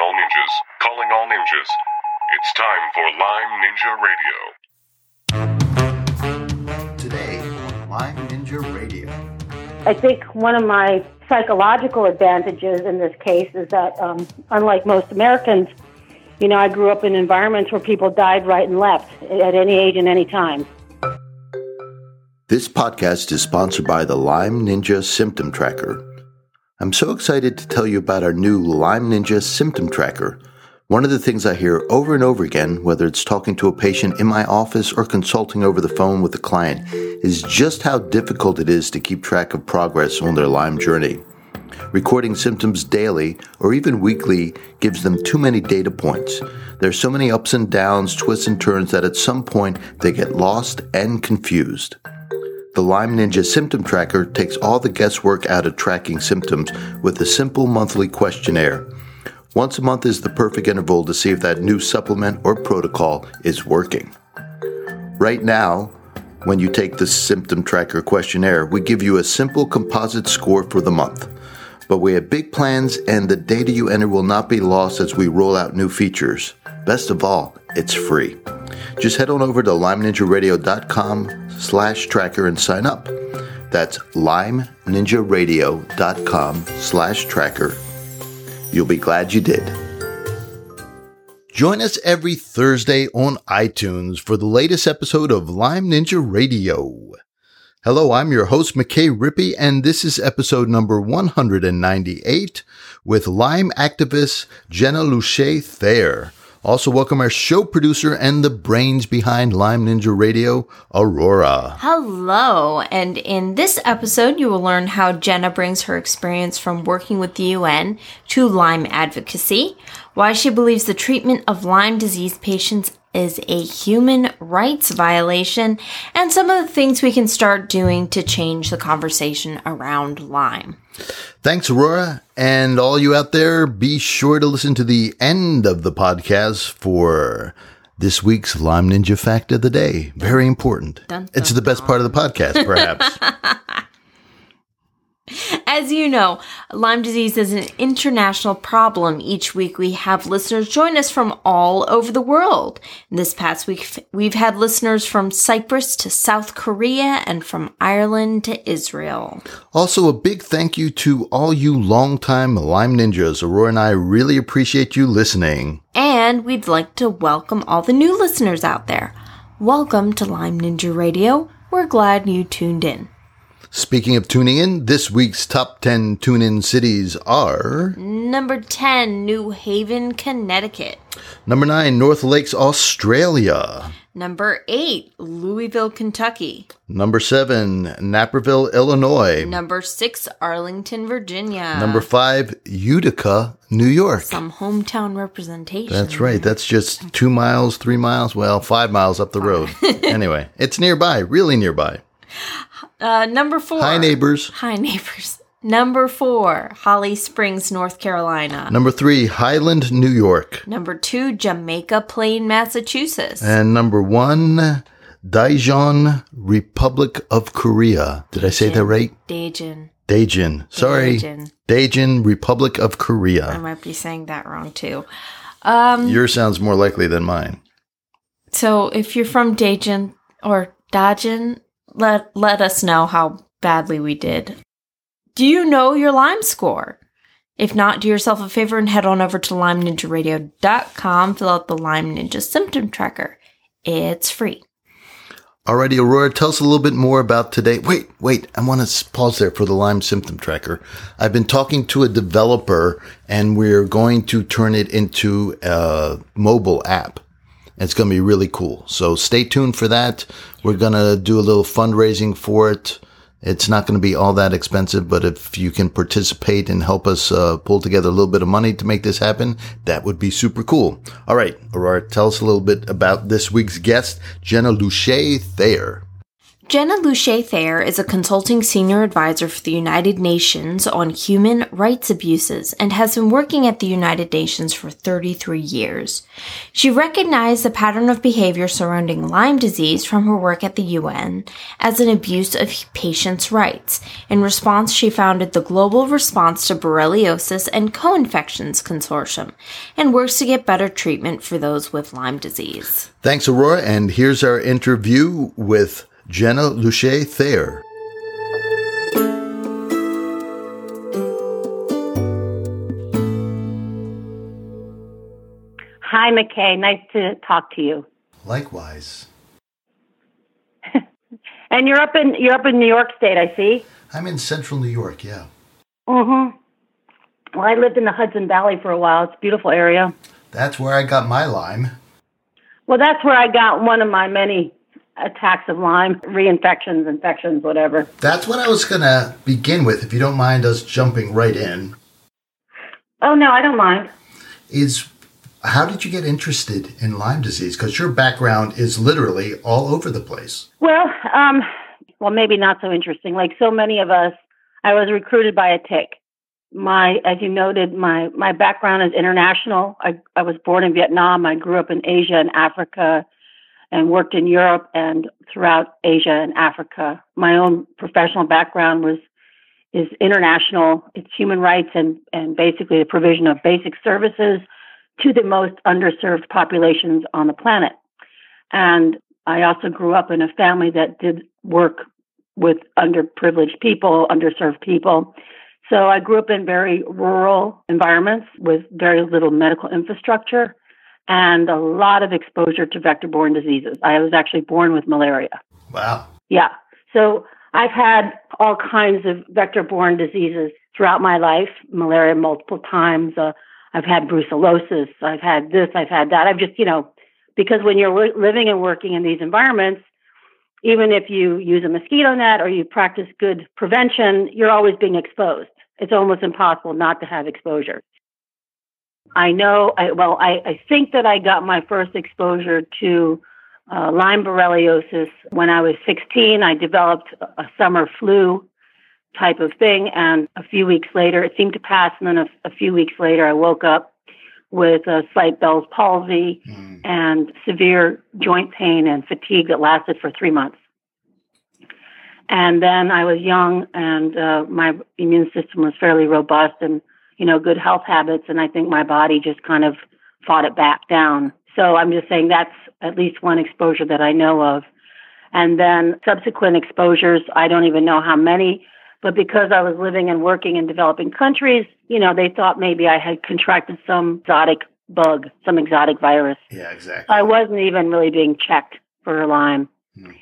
all ninjas, calling all ninjas. It's time for Lyme Ninja Radio. Today on Lyme Ninja Radio. I think one of my psychological advantages in this case is that, um, unlike most Americans, you know, I grew up in environments where people died right and left at any age and any time. This podcast is sponsored by the Lyme Ninja Symptom Tracker. I'm so excited to tell you about our new Lyme Ninja Symptom Tracker. One of the things I hear over and over again, whether it's talking to a patient in my office or consulting over the phone with a client, is just how difficult it is to keep track of progress on their Lyme journey. Recording symptoms daily or even weekly gives them too many data points. There's so many ups and downs, twists and turns that at some point they get lost and confused. The Lyme Ninja Symptom Tracker takes all the guesswork out of tracking symptoms with a simple monthly questionnaire. Once a month is the perfect interval to see if that new supplement or protocol is working. Right now, when you take the Symptom Tracker questionnaire, we give you a simple composite score for the month. But we have big plans, and the data you enter will not be lost as we roll out new features. Best of all, it's free. Just head on over to lymeninjaradio.com slash tracker and sign up. That's lymeninjaradio.com slash tracker. You'll be glad you did. Join us every Thursday on iTunes for the latest episode of Lyme Ninja Radio. Hello, I'm your host, McKay Rippey, and this is episode number 198 with Lyme activist Jenna Luche Thayer. Also, welcome our show producer and the brains behind Lyme Ninja Radio, Aurora. Hello, and in this episode, you will learn how Jenna brings her experience from working with the UN to Lyme advocacy, why she believes the treatment of Lyme disease patients is a human rights violation, and some of the things we can start doing to change the conversation around Lyme. Thanks, Aurora. And all you out there, be sure to listen to the end of the podcast for this week's Lyme Ninja Fact of the Day. Very important. Dun, dun, it's the best part of the podcast, perhaps. As you know, Lyme disease is an international problem. Each week we have listeners join us from all over the world. This past week we've had listeners from Cyprus to South Korea and from Ireland to Israel. Also, a big thank you to all you longtime Lyme Ninjas. Aurora and I really appreciate you listening. And we'd like to welcome all the new listeners out there. Welcome to Lyme Ninja Radio. We're glad you tuned in. Speaking of tuning in, this week's top 10 tune in cities are Number 10, New Haven, Connecticut. Number 9, North Lakes, Australia. Number 8, Louisville, Kentucky. Number 7, Naperville, Illinois. Number 6, Arlington, Virginia. Number 5, Utica, New York. Some hometown representation. That's right. That's just two miles, three miles, well, five miles up the road. anyway, it's nearby, really nearby. Uh, number four. Hi, neighbors. Hi, neighbors. Number four, Holly Springs, North Carolina. Number three, Highland, New York. Number two, Jamaica Plain, Massachusetts. And number one, Daejeon, Republic of Korea. Did I say that right? Daejeon. Daejeon. Sorry. Daejeon. Daejeon, Republic of Korea. I might be saying that wrong too. Um, Yours sounds more likely than mine. so if you're from Daejeon or Daejeon, let let us know how badly we did. Do you know your Lyme score? If not, do yourself a favor and head on over to LymeNinjaRadio.com, fill out the Lyme Ninja symptom tracker. It's free. Alrighty, Aurora, tell us a little bit more about today. Wait, wait, I want to pause there for the Lyme symptom tracker. I've been talking to a developer and we're going to turn it into a mobile app. It's going to be really cool. So stay tuned for that. We're going to do a little fundraising for it. It's not going to be all that expensive, but if you can participate and help us uh, pull together a little bit of money to make this happen, that would be super cool. All right, Aurora, tell us a little bit about this week's guest, Jenna Luche Thayer. Jenna Luche Thayer is a consulting senior advisor for the United Nations on human rights abuses and has been working at the United Nations for 33 years. She recognized the pattern of behavior surrounding Lyme disease from her work at the UN as an abuse of patients' rights. In response, she founded the Global Response to Borreliosis and Co-Infections Consortium and works to get better treatment for those with Lyme disease. Thanks, Aurora. And here's our interview with Jenna Luche Thayer. Hi, McKay. Nice to talk to you. Likewise. and you're up in you're up in New York State, I see. I'm in central New York, yeah. Mm-hmm. Well, I lived in the Hudson Valley for a while. It's a beautiful area. That's where I got my Lyme. Well, that's where I got one of my many attacks of Lyme, reinfections, infections, whatever. That's what I was going to begin with, if you don't mind us jumping right in. Oh, no, I don't mind. Is how did you get interested in Lyme disease? Because your background is literally all over the place. Well, um, well, maybe not so interesting. Like so many of us, I was recruited by a tick. My, as you noted, my my background is international. I I was born in Vietnam. I grew up in Asia and Africa and worked in Europe and throughout Asia and Africa. My own professional background was is international. It's human rights and, and basically the provision of basic services to the most underserved populations on the planet. And I also grew up in a family that did work with underprivileged people, underserved people. So I grew up in very rural environments with very little medical infrastructure and a lot of exposure to vector borne diseases. I was actually born with malaria. Wow. Yeah. So I've had all kinds of vector borne diseases throughout my life, malaria multiple times. Uh, I've had brucellosis. I've had this. I've had that. I've just, you know, because when you're living and working in these environments, even if you use a mosquito net or you practice good prevention, you're always being exposed. It's almost impossible not to have exposure. I know, I, well, I, I think that I got my first exposure to uh, Lyme borreliosis when I was 16. I developed a summer flu type of thing, and a few weeks later, it seemed to pass, and then a, a few weeks later, I woke up with a slight Bell's palsy mm. and severe joint pain and fatigue that lasted for three months. And then I was young, and uh, my immune system was fairly robust, and you know, good health habits. And I think my body just kind of fought it back down. So I'm just saying that's at least one exposure that I know of. And then subsequent exposures, I don't even know how many, but because I was living and working in developing countries, you know, they thought maybe I had contracted some exotic bug, some exotic virus. Yeah, exactly. I wasn't even really being checked for Lyme. Hmm.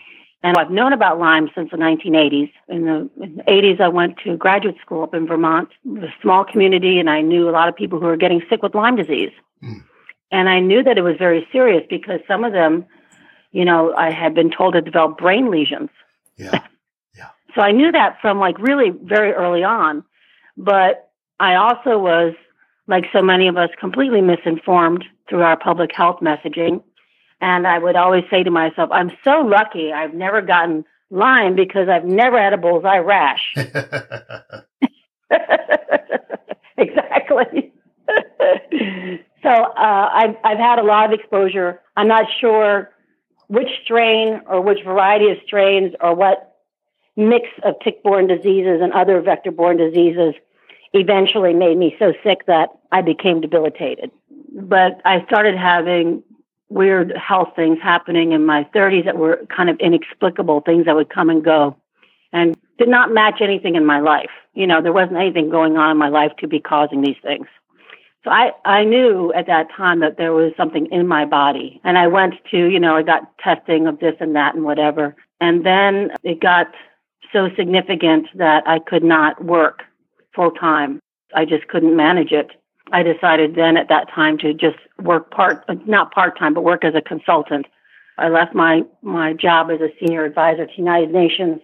And I've known about Lyme since the 1980s. In the, in the 80s, I went to graduate school up in Vermont, a small community, and I knew a lot of people who were getting sick with Lyme disease. Mm. And I knew that it was very serious because some of them, you know, I had been told to develop brain lesions. Yeah. Yeah. so I knew that from like really very early on. But I also was, like so many of us, completely misinformed through our public health messaging and I would always say to myself, I'm so lucky I've never gotten Lyme because I've never had a bullseye rash. exactly. so uh, I've, I've had a lot of exposure. I'm not sure which strain or which variety of strains or what mix of tick-borne diseases and other vector-borne diseases eventually made me so sick that I became debilitated. But I started having weird health things happening in my 30s that were kind of inexplicable things that would come and go and did not match anything in my life. You know, there wasn't anything going on in my life to be causing these things. So I, I knew at that time that there was something in my body. And I went to, you know, I got testing of this and that and whatever. And then it got so significant that I could not work full time. I just couldn't manage it. I decided then at that time to just work part, not part time, but work as a consultant. I left my, my job as a senior advisor to United Nations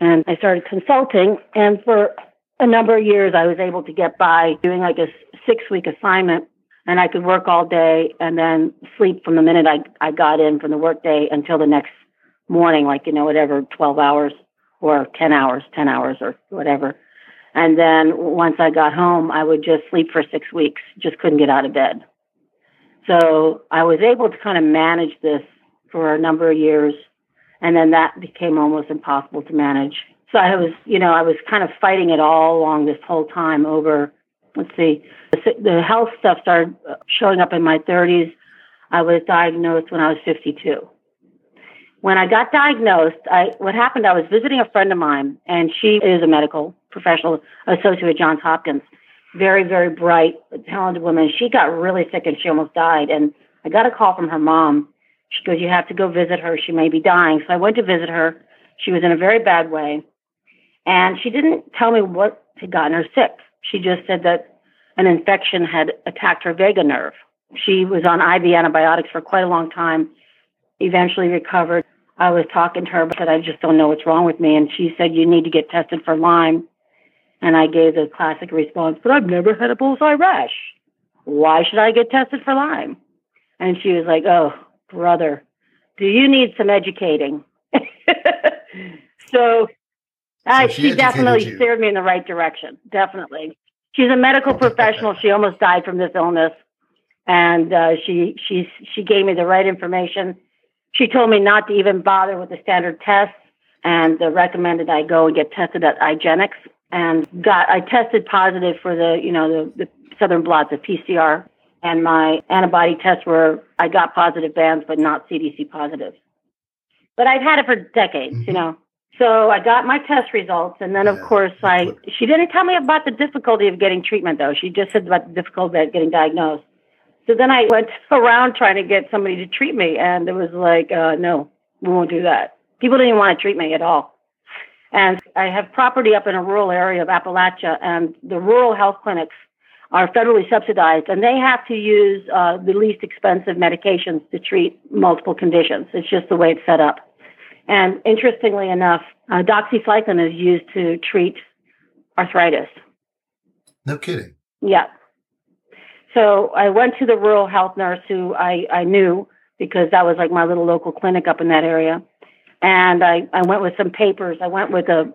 and I started consulting. And for a number of years, I was able to get by doing like a six week assignment and I could work all day and then sleep from the minute I, I got in from the workday until the next morning, like, you know, whatever, 12 hours or 10 hours, 10 hours or whatever. And then once I got home, I would just sleep for six weeks, just couldn't get out of bed. So I was able to kind of manage this for a number of years. And then that became almost impossible to manage. So I was, you know, I was kind of fighting it all along this whole time over, let's see, the, the health stuff started showing up in my 30s. I was diagnosed when I was 52. When I got diagnosed, I, what happened, I was visiting a friend of mine, and she is a medical professional associate at Johns Hopkins. Very, very bright, talented woman. She got really sick and she almost died. And I got a call from her mom. She goes, You have to go visit her. She may be dying. So I went to visit her. She was in a very bad way. And she didn't tell me what had gotten her sick. She just said that an infection had attacked her vagus nerve. She was on IV antibiotics for quite a long time, eventually recovered. I was talking to her, but I just don't know what's wrong with me. And she said, You need to get tested for Lyme. And I gave the classic response, But I've never had a bullseye rash. Why should I get tested for Lyme? And she was like, Oh, brother, do you need some educating? so, uh, she she, definitely you. steered me in the right direction. Definitely. She's a medical professional. She almost died from this illness. And uh, she she she gave me the right information. She told me not to even bother with the standard tests and uh, recommended I go and get tested at IGeneX and got I tested positive for the you know the, the southern blots, the PCR, and my antibody tests were I got positive bands but not CDC positive. But I've had it for decades, you know. So I got my test results, and then of course I that's she didn't tell me about the difficulty of getting treatment though. She just said about the difficulty of getting diagnosed. So then I went around trying to get somebody to treat me, and it was like, uh, no, we won't do that. People didn't want to treat me at all. And I have property up in a rural area of Appalachia, and the rural health clinics are federally subsidized, and they have to use uh, the least expensive medications to treat multiple conditions. It's just the way it's set up. And interestingly enough, uh, doxycycline is used to treat arthritis. No kidding. Yeah. So I went to the rural health nurse who I, I knew because that was like my little local clinic up in that area. And I, I went with some papers. I went with a,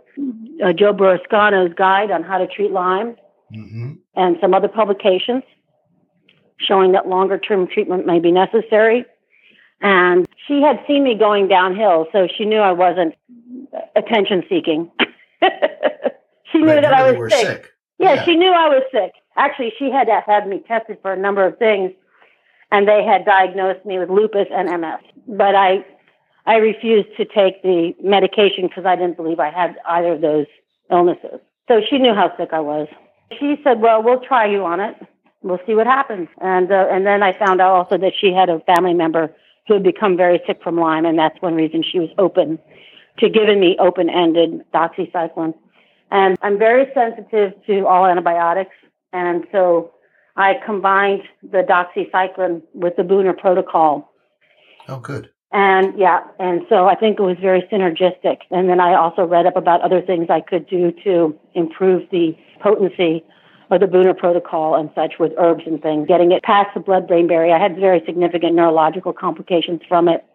a Joe Burrascano's guide on how to treat Lyme hmm and some other publications showing that longer term treatment may be necessary. And she had seen me going downhill, so she knew I wasn't attention seeking. she knew Right, that I was sick. sick. Yeah, Yeah. she knew I was sick. Actually, she had had me tested for a number of things, and they had diagnosed me with lupus and MS. But I, I refused to take the medication because I didn't believe I had either of those illnesses. So she knew how sick I was. She said, "Well, we'll try you on it. We'll see what happens." And uh, and then I found out also that she had a family member who had become very sick from Lyme, and that's one reason she was open to giving me open-ended doxycycline. And I'm very sensitive to all antibiotics. And so I combined the doxycycline with the Buhner protocol. Oh, good. And yeah, and so I think it was very synergistic. And then I also read up about other things I could do to improve the potency of the Buhner protocol and such with herbs and things, getting it past the blood brain barrier. I had very significant neurological complications from it,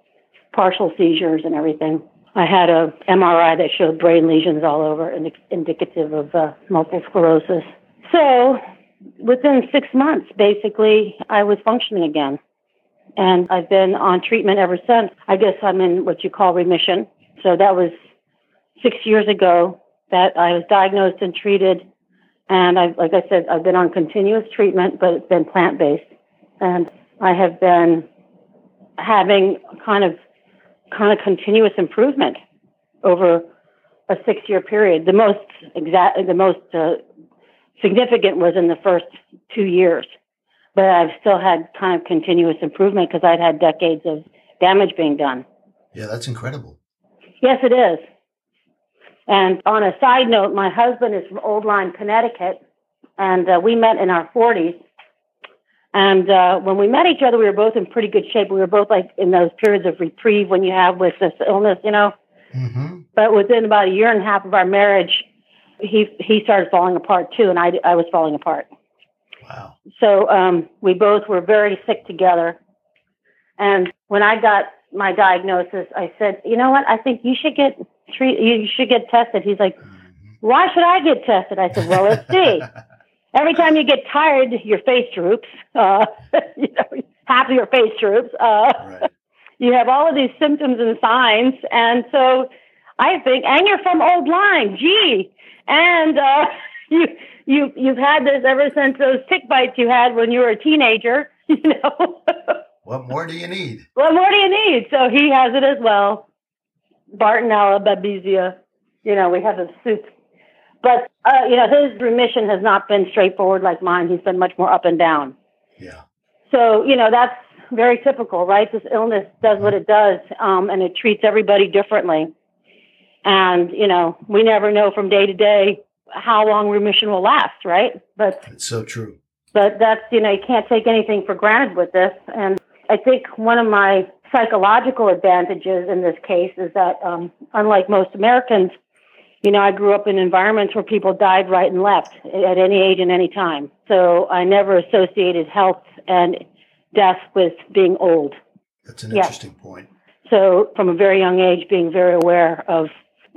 partial seizures and everything. I had a MRI that showed brain lesions all over, indi- indicative of uh, multiple sclerosis. So within six months, basically, I was functioning again. And I've been on treatment ever since. I guess I'm in what you call remission. So that was six years ago that I was diagnosed and treated. And I've, like I said, I've been on continuous treatment, but it's been plant based. And I have been having kind of kind of continuous improvement over a six year period. The most exact, the most uh, significant was in the first two years, but I've still had kind of continuous improvement because I'd had decades of damage being done. Yeah, that's incredible. Yes, it is. And on a side note, my husband is from Old Lyme, Connecticut, and uh, we met in our 40s. And uh, when we met each other, we were both in pretty good shape. We were both like in those periods of reprieve when you have with this illness, you know. Mm-hmm. But within about a year and a half of our marriage, he he started falling apart too, and I I was falling apart. Wow. So um, we both were very sick together, And when I got my diagnosis, I said, you know what? I think you should get treat. You should get tested. He's like, why should I get tested? I said, well, let's see. Every time you get tired, your face droops. Uh, you know, half of your face droops. Uh, right. You have all of these symptoms and signs, and so I think, and you're from Old Lyme, gee, and uh, you you you've had this ever since those tick bites you had when you were a teenager. You know. what more do you need? What more do you need? So he has it as well. Bartonella, Babesia. You know, we have the soup. But uh, you know, his remission has not been straightforward like mine. He's been much more up and down. Yeah. So you know that's very typical, right? This illness does what it does, um, and it treats everybody differently. And you know, we never know from day to day how long remission will last, right? But it's so true. But that's, you know, you can't take anything for granted with this. And I think one of my psychological advantages in this case is that, um, unlike most Americans, you know, I grew up in environments where people died right and left at any age and any time. So I never associated health and death with being old. That's an interesting point. So from a very young age, being very aware of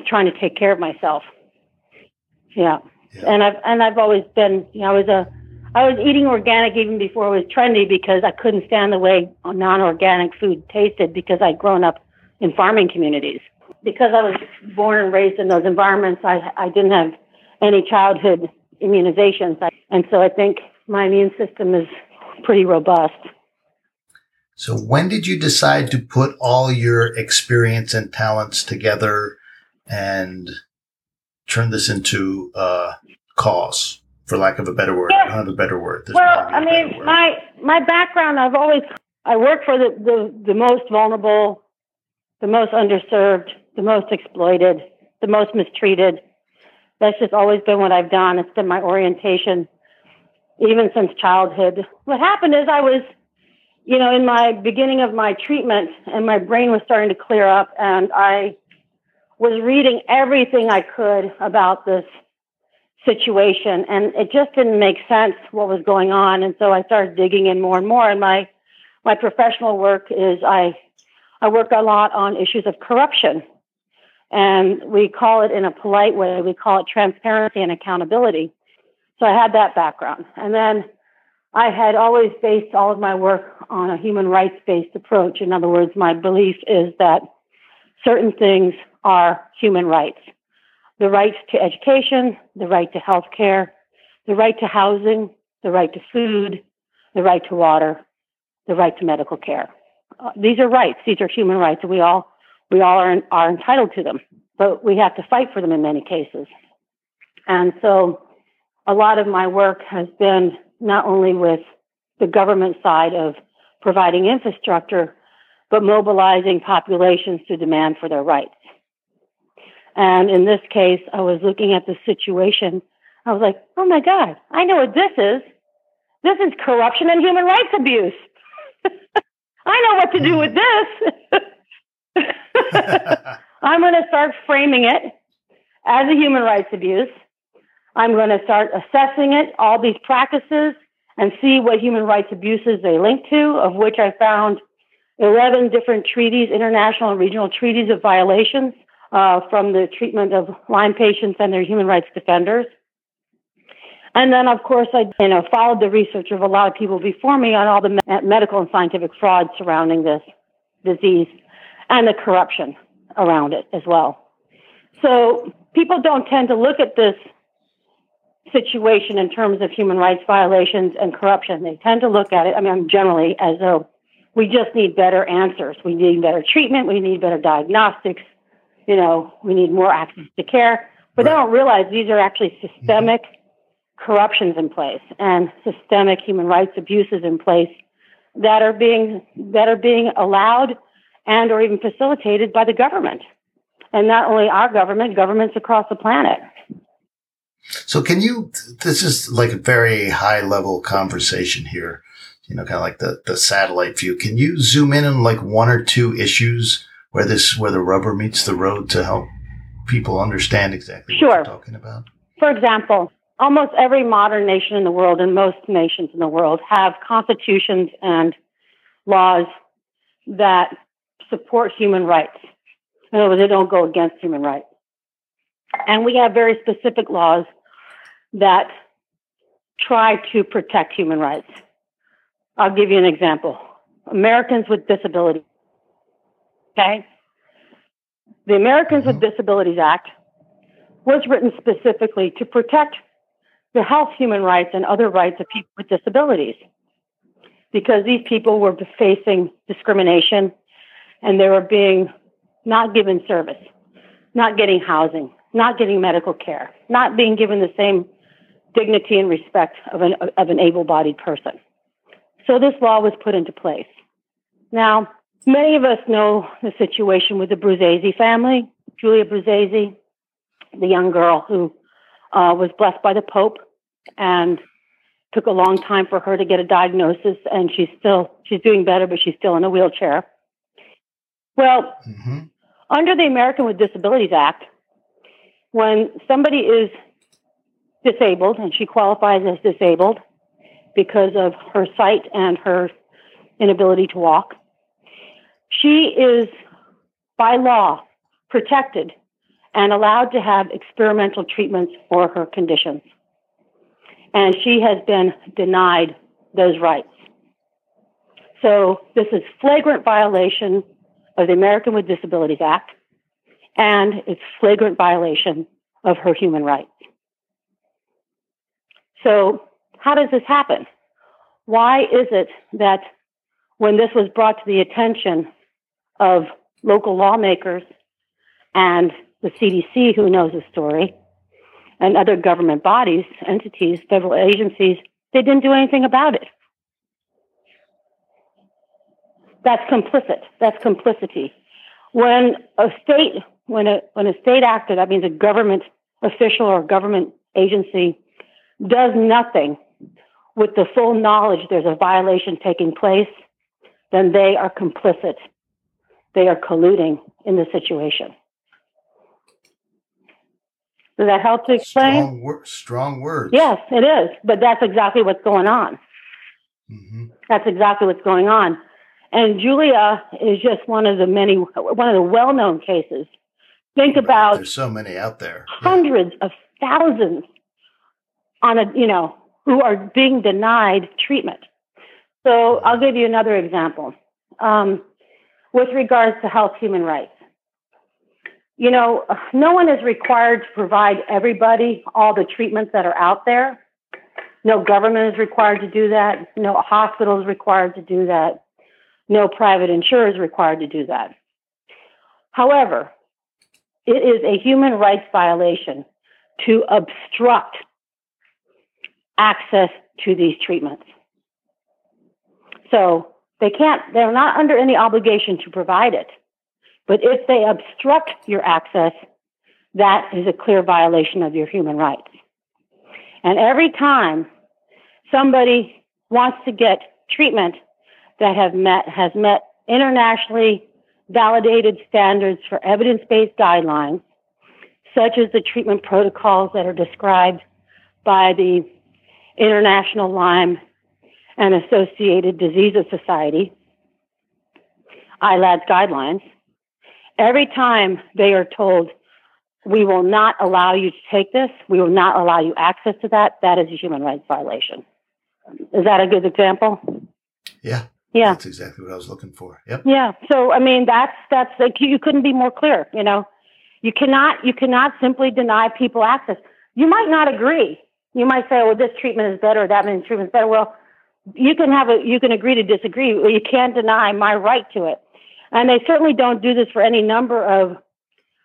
trying to take care of myself. Yeah. yeah. And I've and I've always been you know, I was a I was eating organic even before it was trendy because I couldn't stand the way non-organic food tasted because I'd grown up in farming communities. Because I was born and raised in those environments, I I didn't have any childhood immunizations, and so I think my immune system is pretty robust. So when did you decide to put all your experience and talents together and turn this into a cause, for lack of a better word. I don't have a better word. There's well, I mean, my my background, I've always I work for the, the the most vulnerable, the most underserved, the most exploited, the most mistreated. That's just always been what I've done. It's been my orientation, even since childhood. What happened is I was, you know, in my beginning of my treatment, and my brain was starting to clear up, and I was reading everything I could about this situation and it just didn't make sense what was going on. And so I started digging in more and more. And my, my professional work is I, I work a lot on issues of corruption. And we call it in a polite way, we call it transparency and accountability. So I had that background. And then I had always based all of my work on a human rights based approach. In other words, my belief is that certain things are human rights. The right to education, the right to health care, the right to housing, the right to food, the right to water, the right to medical care. Uh, these are rights. These are human rights. We all, we all are, are entitled to them, but we have to fight for them in many cases. And so a lot of my work has been not only with the government side of providing infrastructure, but mobilizing populations to demand for their rights. And in this case, I was looking at the situation. I was like, oh my God, I know what this is. This is corruption and human rights abuse. I know what to do with this. I'm going to start framing it as a human rights abuse. I'm going to start assessing it, all these practices, and see what human rights abuses they link to, of which I found 11 different treaties, international and regional treaties of violations uh, from the treatment of Lyme patients and their human rights defenders. And then, of course, I you know followed the research of a lot of people before me on all the me- medical and scientific fraud surrounding this disease and the corruption around it as well. So people don't tend to look at this situation in terms of human rights violations and corruption. They tend to look at it, I mean, generally as though we just need better answers. We need better treatment. We need better diagnostics you know, we need more access to care. But right. they don't realize these are actually systemic mm-hmm. corruptions in place and systemic human rights abuses in place that are being that are being allowed and or even facilitated by the government. And not only our government, governments across the planet. So can you this is like a very high level conversation here, you know, kind of like the, the satellite view. Can you zoom in on like one or two issues where this where the rubber meets the road to help people understand exactly sure. what you're talking about? For example, almost every modern nation in the world and most nations in the world have constitutions and laws that support human rights. In other words, they don't go against human rights. And we have very specific laws that try to protect human rights. I'll give you an example. Americans with Disabilities. Okay? The Americans with mm-hmm. Disabilities Act was written specifically to protect the health, human rights, and other rights of people with disabilities because these people were facing discrimination and they were being not given service, not getting housing, not getting medical care, not being given the same dignity and respect of an, of an able bodied person. So this law was put into place. Now, many of us know the situation with the Bruzzese family, Giulia Bruzzese, the young girl who uh, was blessed by the Pope and took a long time for her to get a diagnosis and she's still she's doing better but she's still in a wheelchair well mm-hmm. under the american with disabilities act when somebody is disabled and she qualifies as disabled because of her sight and her inability to walk she is by law protected and allowed to have experimental treatments for her conditions and she has been denied those rights. So this is flagrant violation of the American with Disabilities Act, and it's flagrant violation of her human rights. So how does this happen? Why is it that when this was brought to the attention of local lawmakers and the CDC, who knows the story, and other government bodies, entities, federal agencies, they didn't do anything about it. That's complicit. That's complicity. When a state, when a when a state actor, that means a government official or government agency, does nothing with the full knowledge there's a violation taking place, then they are complicit. They are colluding in the situation. Does that help to explain? Strong, wor- strong words. Yes, it is. But that's exactly what's going on. Mm-hmm. That's exactly what's going on. And Julia is just one of the many, one of the well-known cases. Think about there's so many out there, hundreds yeah. of thousands on a, you know, who are being denied treatment. So I'll give you another example. Um, with regards to health human rights, you know, no one is required to provide everybody all the treatments that are out there. No government is required to do that. No hospital is required to do that. No private insurer is required to do that. However, it is a human rights violation to obstruct access to these treatments. So they can't, they're not under any obligation to provide it. But if they obstruct your access, that is a clear violation of your human rights. And every time somebody wants to get treatment that have met, has met internationally validated standards for evidence-based guidelines, such as the treatment protocols that are described by the International Lyme and Associated Diseases Society, ILADS guidelines, Every time they are told, we will not allow you to take this, we will not allow you access to that, that is a human rights violation. Is that a good example? Yeah. Yeah. That's exactly what I was looking for. Yep. Yeah. So, I mean, that's, that's like, you couldn't be more clear, you know, you cannot, you cannot simply deny people access. You might not agree. You might say, well, this treatment is better, that treatment is better. Well, you can have a, you can agree to disagree. but you can't deny my right to it. And they certainly don't do this for any number of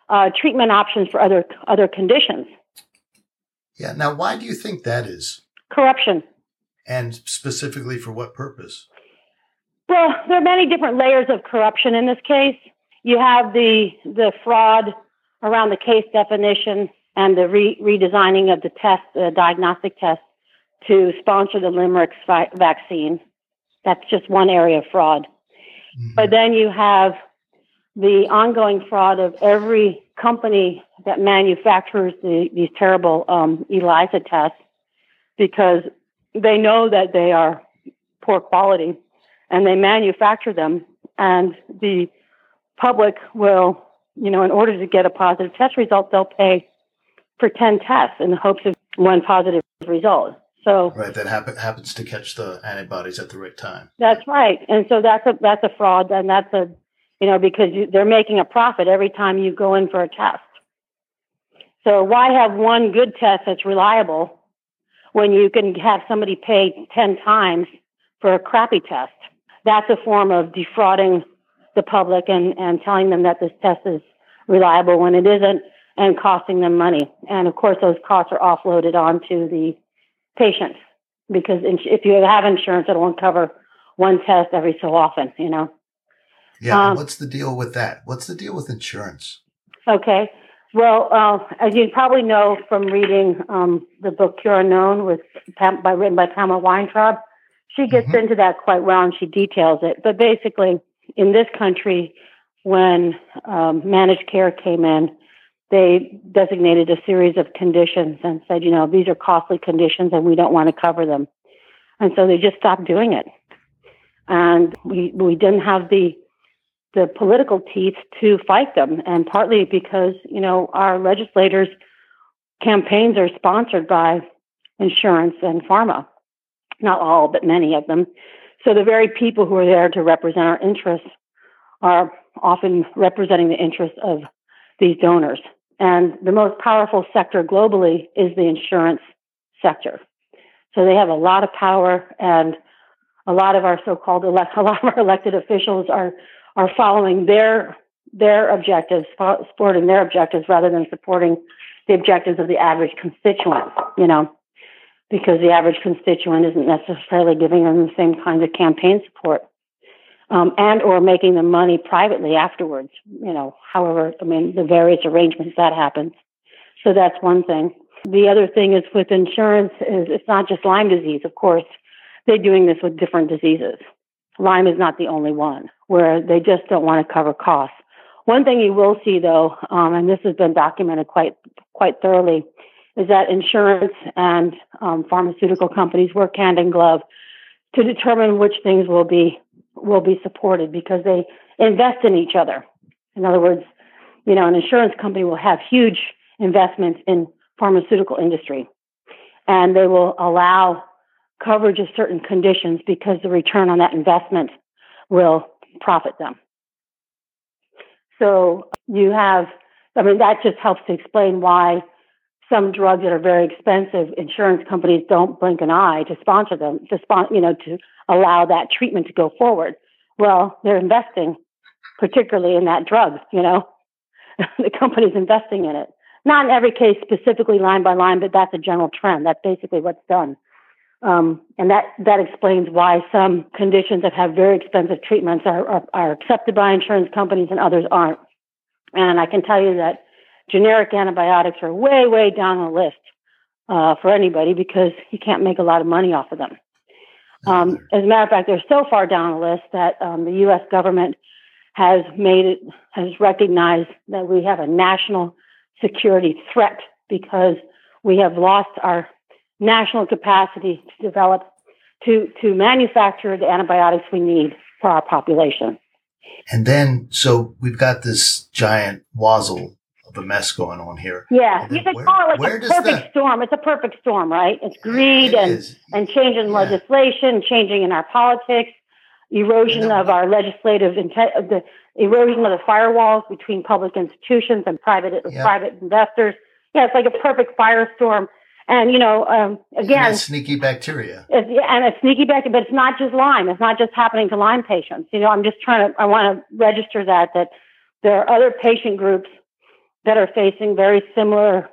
uh, treatment options for other other conditions. Yeah. Now, why do you think that is? Corruption. And specifically for what purpose? Well, there are many different layers of corruption in this case. You have the the fraud around the case definition and the re- redesigning of the test, the diagnostic test, to sponsor the LYMErix fi- vaccine. That's just one area of fraud. Mm-hmm. But then you have the ongoing fraud of every company that manufactures the, these terrible um, ELISA tests because they know that they are poor quality and they manufacture them and the public will, you know, in order to get a positive test result, they'll pay for 10 tests in the hopes of one positive result. So right, that happen, happens to catch the antibodies at the right time. That's right, and so that's a that's a fraud, and that's a you know because you, they're making a profit every time you go in for a test. So why have one good test that's reliable when you can have somebody pay ten times for a crappy test? That's a form of defrauding the public and and telling them that this test is reliable when it isn't, and costing them money. And of course, those costs are offloaded onto the patient because if you have insurance, it won't cover one test every so often, you know. Yeah. Um, what's the deal with that? What's the deal with insurance? Okay. Well, uh, as you probably know from reading um, the book Cure Unknown with Pam, by written by Pamela Weintraub, she gets mm-hmm. into that quite well and she details it. But basically, in this country, when um, managed care came in, they designated a series of conditions and said, you know, these are costly conditions and we don't want to cover them. And so they just stopped doing it. And we, we didn't have the, the political teeth to fight them. And partly because, you know, our legislators campaigns are sponsored by insurance and pharma. Not all, but many of them. So the very people who are there to represent our interests are often representing the interests of these donors. And the most powerful sector globally is the insurance sector. So they have a lot of power and a lot of our so-called a lot of our elected officials are, are following their, their objectives, supporting their objectives rather than supporting the objectives of the average constituent, you know, because the average constituent isn't necessarily giving them the same kinds of campaign support um, and or making the money privately afterwards. You know, however, I mean, the various arrangements that happens. So that's one thing. The other thing is with insurance is it's not just Lyme disease, of course. They're doing this with different diseases. Lyme is not the only one where they just don't want to cover costs. One thing you will see though, um, and this has been documented quite quite thoroughly, is that insurance and um, pharmaceutical companies work hand in glove to determine which things will be will be supported because they invest in each other. In other words, you know, an insurance company will have huge investments in pharmaceutical industry and they will allow coverage of certain conditions because the return on that investment will profit them. So you have, I mean, that just helps to explain why some drugs that are very expensive, insurance companies don't blink an eye to sponsor them, to sponsor, you know, to allow that treatment to go forward. Well, they're investing particularly in that drug, you know. the company's investing in it. Not in every case specifically line by line, but that's a general trend. That's basically what's done. Um, and that, that explains why some conditions that have very expensive treatments are, are, are accepted by insurance companies and others aren't. And I can tell you that generic antibiotics are way, way down the list uh, for anybody because you can't make a lot of money off of them. Um, as a matter of fact, they're so far down the list that um, the U.S. government has made it, has recognized that we have a national security threat because we have lost our national capacity to develop, to, to manufacture the antibiotics we need for our population. And then, so we've got this giant wazzle of a mess going on here. Yeah, you can where, call it like a perfect that, storm. It's a perfect storm, right? It's greed it and is. and changing yeah. legislation, changing in our politics, erosion of our legislative intent, the erosion of the firewalls between public institutions and private yeah. private investors. Yeah, it's like a perfect firestorm. And you know, um, again, sneaky bacteria. It's, and a sneaky bacteria, but it's not just Lyme. It's not just happening to Lyme patients. You know, I'm just trying to. I want to register that that there are other patient groups that are facing very similar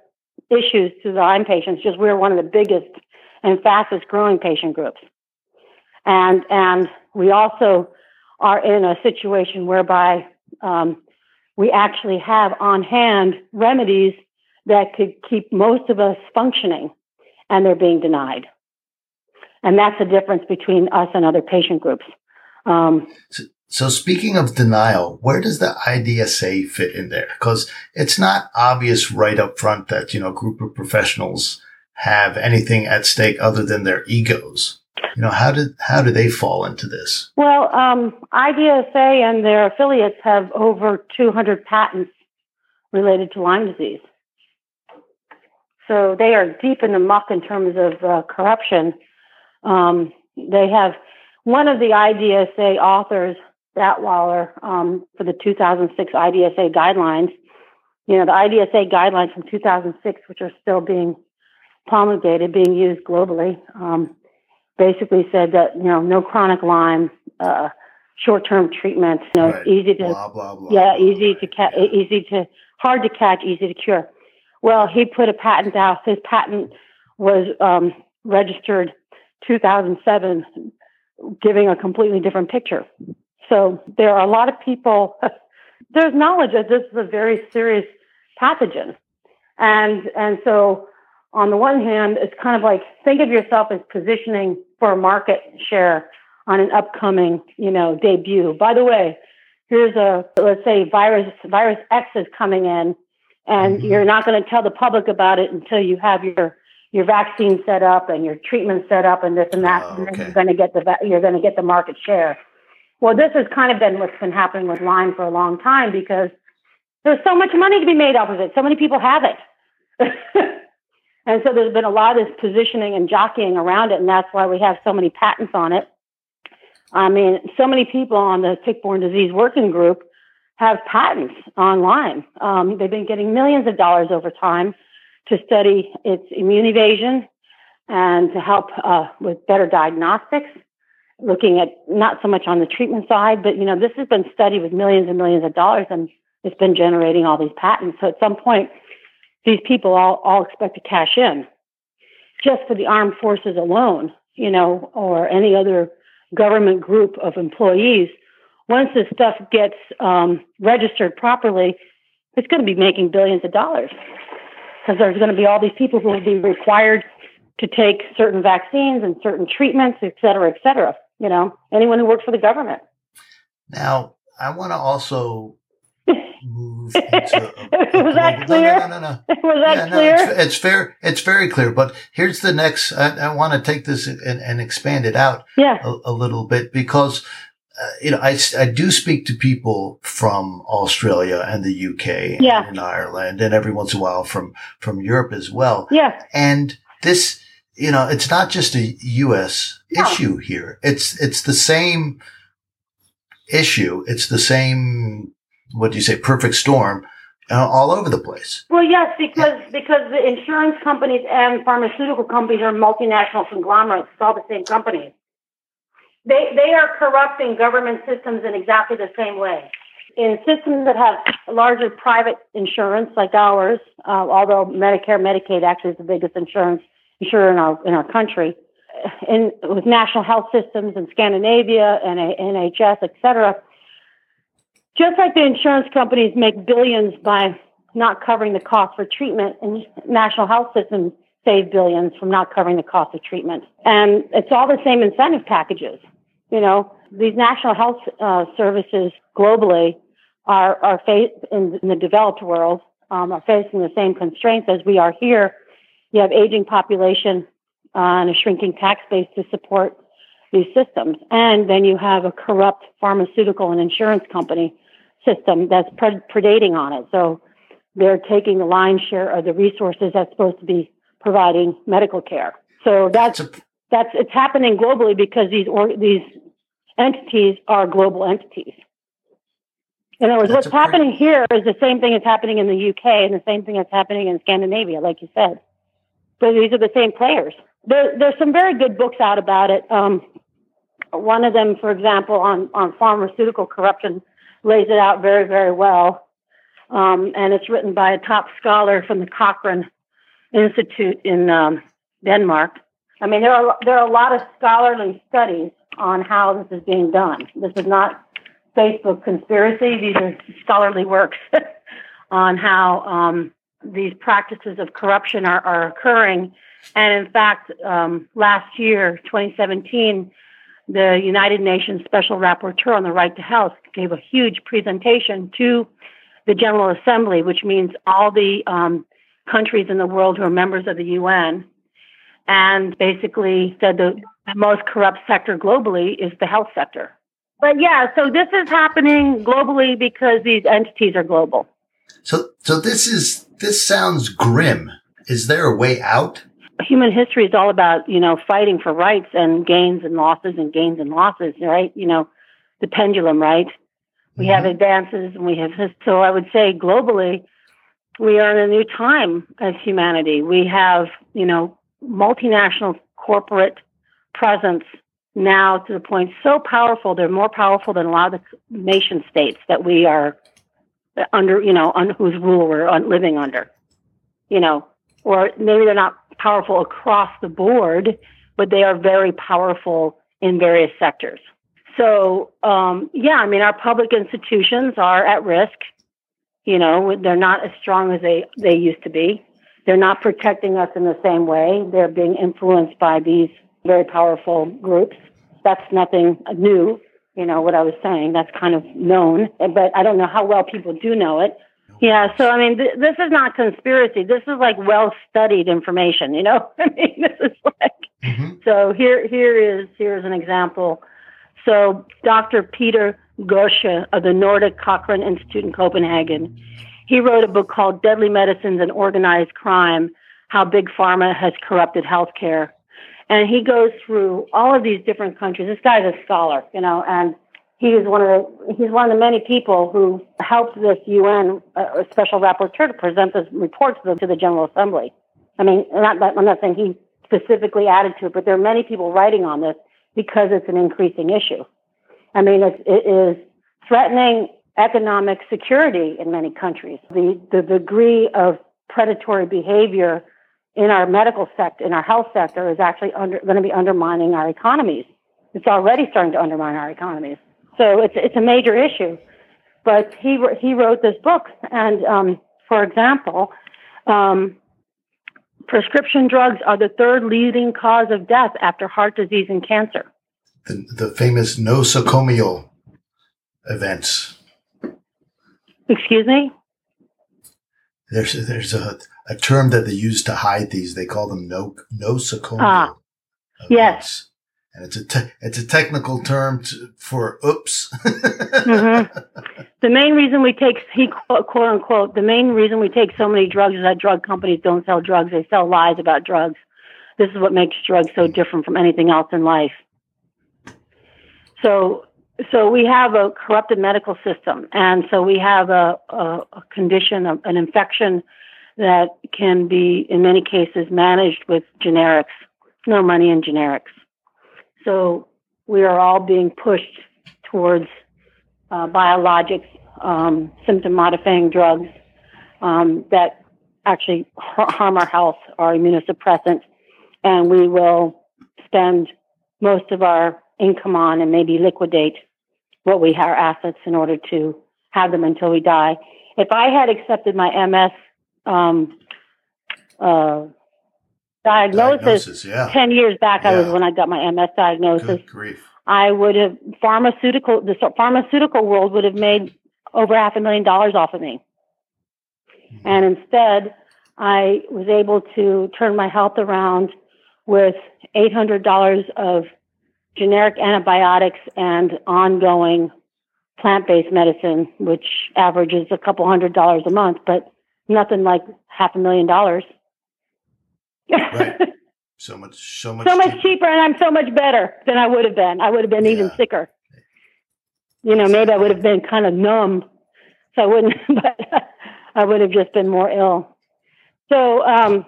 issues to the Lyme patients. Just we're one of the biggest and fastest growing patient groups. And, and we also are in a situation whereby um, we actually have on hand remedies that could keep most of us functioning and they're being denied. And that's the difference between us and other patient groups. Um, so speaking of denial, where does the IDSA fit in there? Because it's not obvious right up front that, you know, a group of professionals have anything at stake other than their egos. You know, how did how do they fall into this? Well, um, IDSA and their affiliates have over 200 patents related to Lyme disease. So they are deep in the muck in terms of uh, corruption. Um, they have one of the IDSA authors, Dattwyler, um, for the 2006 IDSA guidelines. You know, the IDSA guidelines from 2006, which are still being promulgated, being used globally, um, basically said that you know no chronic Lyme, uh, short-term treatment, you know, Right. easy to Blah blah blah. yeah, easy blah. to catch, easy to, hard to catch, easy to cure. Well, he put a patent out. His patent was um, registered 2007, giving a completely different picture. So there are a lot of people. there's knowledge that this is a very serious pathogen, and and so on the one hand, it's kind of like think of yourself as positioning for a market share on an upcoming, you know, debut. By the way, here's a let's say virus virus X is coming in, and Mhm. you're not going to tell the public about it until you have your your vaccine set up and your treatment set up and this and that. Oh, and then okay. you're going to get the you're going to get the market share. Well, this has kind of been what's been happening with Lyme for a long time because there's so much money to be made off of it. So many people have it. and so there's been a lot of this positioning and jockeying around it, and that's why we have so many patents on it. I mean, so many people on the tick-borne disease working group have patents on Lyme. Um, they've been getting millions of dollars over time to study its immune evasion and to help uh, with better diagnostics, looking at not so much on the treatment side, but you know, this has been studied with millions and millions of dollars and it's been generating all these patents. So at some point, these people all, all expect to cash in just for the armed forces alone, you know, or any other government group of employees. Once this stuff gets um, registered properly, it's going to be making billions of dollars because there's going to be all these people who will be required to take certain vaccines and certain treatments, et cetera, et cetera. You know, anyone who works for the government. Now, I want to also move into. A, a Was that clear? No, no, no, no. Was that Yeah, no, clear? it's, it's fair. It's very clear. But here's the next. I, I want to take this and, and expand it out yeah. a, a little bit because uh, you know I, I do speak to people from Australia and the UK Yeah. and Ireland and every once in a while from from Europe as well. Yeah. And this, you know, it's not just a U.S. No. issue here. It's it's the same issue. It's the same. What do you say? Perfect storm. Uh, all over the place. Well, yes, because because the insurance companies and pharmaceutical companies are multinational conglomerates. It's all the same companies. They they are corrupting government systems in exactly the same way. In systems that have larger private insurance like ours, uh, although Medicare, Medicaid actually is the biggest insurance insurer in our in our country, in with national health systems in Scandinavia and NHS, et cetera, just like the insurance companies make billions by not covering the cost for treatment, and national health systems save billions from not covering the cost of treatment. And it's all the same incentive packages. You know, these national health uh, services globally are are fa- in, in the developed world um, are facing the same constraints as we are here. You have aging population uh, and a shrinking tax base to support these systems, and then you have a corrupt pharmaceutical and insurance company system that's pred- predating on it. So they're taking the lion's share of the resources that's supposed to be providing medical care. So that's that's it's happening globally because these or, these entities are global entities. In other words, what's happening here is the same thing that's happening in the UK and the same thing that's happening in Scandinavia, like you said. So these are the same players. There, there's some very good books out about it. Um, one of them, for example, on, on pharmaceutical corruption, lays it out very, very well. Um, and it's written by a top scholar from the Cochrane Institute in um, Denmark. I mean, there are there are a lot of scholarly studies on how this is being done. This is not Facebook conspiracy; these are scholarly works on how um, these practices of corruption are, are occurring. And in fact, um, last year, 2017, the United Nations Special Rapporteur on the Right to Health gave a huge presentation to the General Assembly, which means all the um, countries in the world who are members of the UN, and basically said the most corrupt sector globally is the health sector. But yeah, so this is happening globally because these entities are global. So, so this is, this sounds grim. Is there a way out? Human history is all about, you know, fighting for rights and gains and losses and gains and losses, right? You know, the pendulum, right? We mm-hmm. have advances and we have, so I would say globally, we are in a new time as humanity. We have, you know, multinational corporate presence now to the point so powerful, they're more powerful than a lot of the nation states that we are under, you know, on whose rule we're living under, you know, or maybe they're not powerful across the board, but they are very powerful in various sectors. So, um, yeah, I mean, our public institutions are at risk. You know, they're not as strong as they, they used to be. They're not protecting us in the same way. They're being influenced by these very powerful groups. That's nothing new. You know, what I was saying, that's kind of known, but I don't know how well people do know it. Yeah, so I mean, th- this is not conspiracy. This is like well studied information, you know? I mean, this is like, mm-hmm. so here, here is, here's an example so Dr. Peter Gøtzsche of the Nordic Cochrane Institute in Copenhagen, he wrote a book called Deadly Medicines and Organized Crime, How Big Pharma Has Corrupted Healthcare. And he goes through all of these different countries. This guy's a scholar, you know, and he is one of the he's one of the many people who helped this UN uh, special rapporteur to present this report to the, to the General Assembly. I mean, not that I'm not saying he specifically added to it, but there are many people writing on this because it's an increasing issue. I mean, it, it is threatening economic security in many countries. The, the degree of predatory behavior in our medical sector, in our health sector, is actually under, going to be undermining our economies. It's already starting to undermine our economies. So it's, it's a major issue. But he, he wrote this book, and um, for example, um, prescription drugs are the third leading cause of death after heart disease and cancer. The, the famous nosocomial events. Excuse me? There's there's a, a term that they use to hide these. They call them no nosocomial. Ah, yes. And it's a te- it's a technical term to, for oops. mm-hmm. The main reason we take he quote, quote unquote the main reason we take so many drugs is that drug companies don't sell drugs; they sell lies about drugs. This is what makes drugs so different from anything else in life. So, so we have a corrupted medical system, and so we have a, a, a condition, an infection that can be, in many cases, managed with generics. No money in generics. So we are all being pushed towards uh, biologics, um, symptom modifying drugs um, that actually harm our health, our immunosuppressant, and we will spend most of our income on and maybe liquidate what we have assets in order to have them until we die. If I had accepted my MS um, uh, diagnosis, diagnosis yeah. 10 years back, yeah. I was when I got my MS diagnosis. I would have pharmaceutical, the pharmaceutical world would have made over half a million dollars off of me. Mm-hmm. And instead, I was able to turn my health around with $800 of generic antibiotics and ongoing plant-based medicine, which averages a couple hundred dollars a month, but nothing like half a million dollars. right. So much, so much, so much cheaper. cheaper, and I'm so much better than I would have been. I would have been yeah. even sicker. You know, maybe I would have been kind of numb, so I wouldn't, but I would have just been more ill. So, um,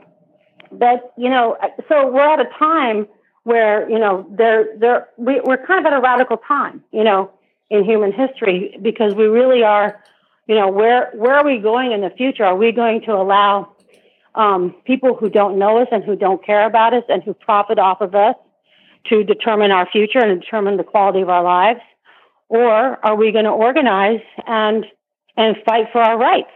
but you know, so we're at a time where you know they're they're we, we're kind of at a radical time, you know, in human history because we really are, you know, where where are we going in the future? Are we going to allow um, people who don't know us and who don't care about us and who profit off of us to determine our future and determine the quality of our lives, or are we going to organize and and fight for our rights?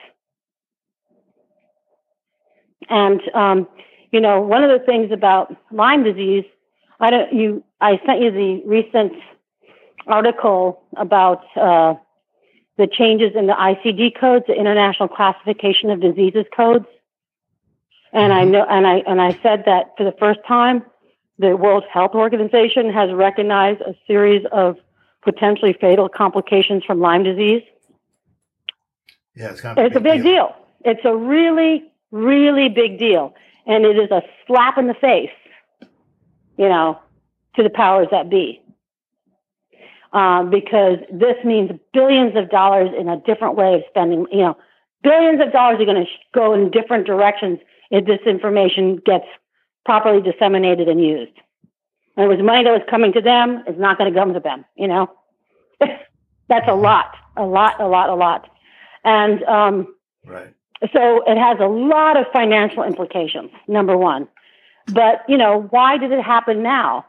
And um, you know, one of the things about Lyme disease I don't you I sent you the recent article about uh, the changes in the ICD codes, the International Classification of Diseases codes. And I mm-hmm. know and I and I said that for the first time the World Health Organization has recognized a series of potentially fatal complications from Lyme disease. Yeah, it's kind of It's a big deal. It's a really, really big deal. And it is a slap in the face, you know, to the powers that be. Um, because this means billions of dollars in a different way of spending, you know, billions of dollars are going to go in different directions if this information gets properly disseminated and used. And it was money that was coming to them, it's not going to come to them, you know? That's a lot, a lot, a lot, a lot. And um, right. so it has a lot of financial implications, number one. But, you know, why did it happen now?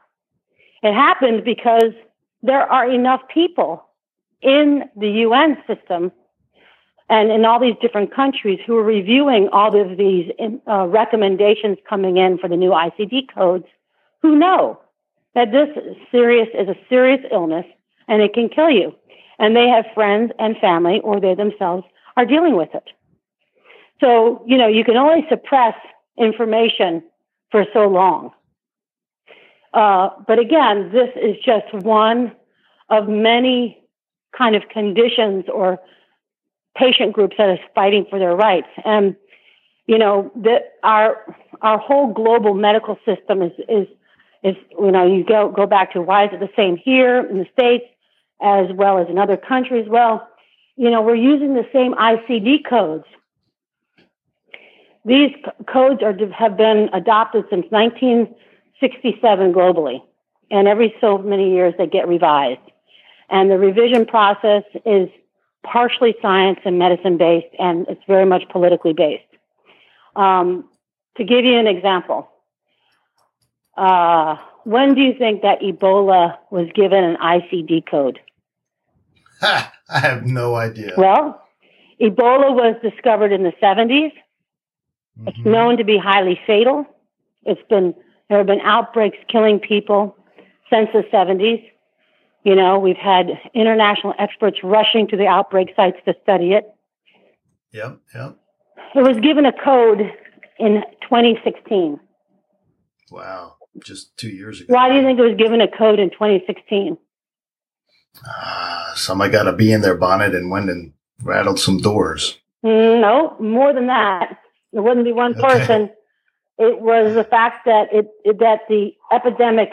It happened because there are enough people in the UN system and in all these different countries who are reviewing all of these uh, recommendations coming in for the new ICD codes who know that this is serious is a serious illness and it can kill you. And they have friends and family or they themselves are dealing with it. So, you know, you can only suppress information for so long. Uh, but again, this is just one of many kind of conditions or patient groups that is fighting for their rights. And, you know, that our, our whole global medical system is, is, is, you know, you go, go back to why is it the same here in the States as well as in other countries? Well, you know, we're using the same ICD codes. These codes are, have been adopted since 1967 globally. And every so many years they get revised. And the revision process is partially science and medicine based, and it's very much politically based. Um, to give you an example, uh, when do you think that Ebola was given an ICD code? Ha, I have no idea. Well, Ebola was discovered in the 70s. Mm-hmm. It's known to be highly fatal. It's been there have been outbreaks killing people since the 70s. You know, we've had international experts rushing to the outbreak sites to study it. Yep, yep. It was given a code in 2016. Wow, just two years ago. Why do you think it was given a code in 2016? Uh, somebody got a bee in their bonnet and went and rattled some doors. Mm, no, more than that. It wouldn't be one person. It was the fact that it, that the epidemic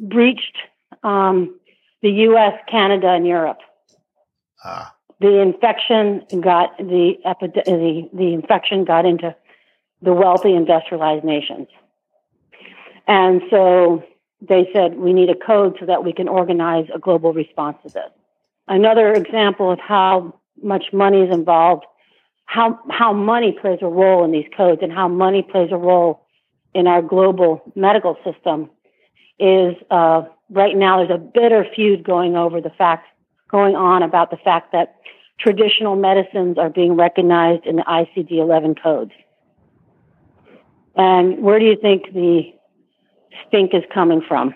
breached um, the U.S., Canada, and Europe. Ah. The infection got the, epid- the the infection got into the wealthy industrialized nations, and so they said we need a code so that we can organize a global response to this. Another example of how much money is involved, how how money plays a role in these codes, and how money plays a role in our global medical system is uh, right now there's a bitter feud going over the fact going on about the fact that traditional medicines are being recognized in the ICD-11 codes. And where do you think the stink is coming from?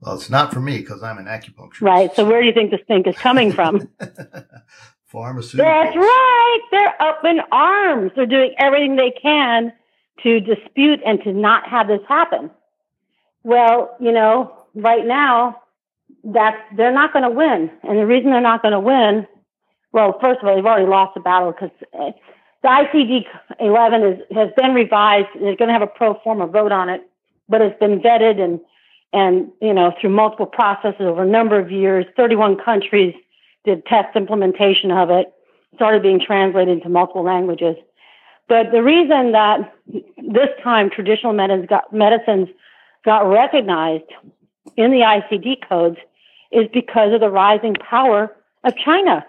Well, it's not for me because I'm an acupuncturist. Right. So where do you think the stink is coming from? Pharmaceuticals. That's right. They're up in arms. They're doing everything they can to dispute and to not have this happen. Well, you know, right now, that's they're not going to win, and the reason they're not going to win, well, first of all, they've already lost the battle because uh, the ICD 11 is, has been revised. They're going to have a pro forma vote on it, but it's been vetted and and you know through multiple processes over a number of years. 31 countries did test implementation of it. Started being translated into multiple languages. But the reason that this time traditional medicines got, medicines got recognized in the ICD codes is because of the rising power of China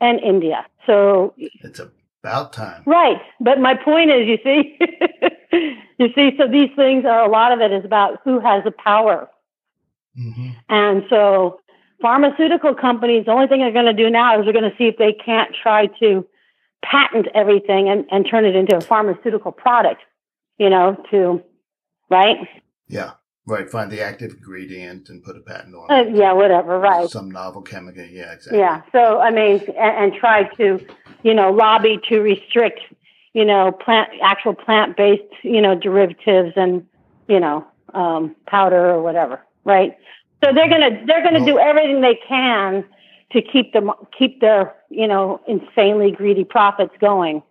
and India. So it's about time. Right. But my point is, you see, you see, so these things are a lot of it is about who has the power. Mm-hmm. And so pharmaceutical companies, the only thing they're going to do now is they're going to see if they can't try to patent everything and, and turn it into a pharmaceutical product, you know, to, right? Yeah. Right. Find the active ingredient and put a patent on uh, it. Yeah, whatever. Right. Some novel chemical. Yeah, exactly. Yeah. So, I mean, and, and try to, you know, lobby to restrict, you know, plant, actual plant based, you know, derivatives and, you know, um, powder or whatever, right? So they're gonna they're gonna oh. do everything they can to keep them keep their you know insanely greedy profits going.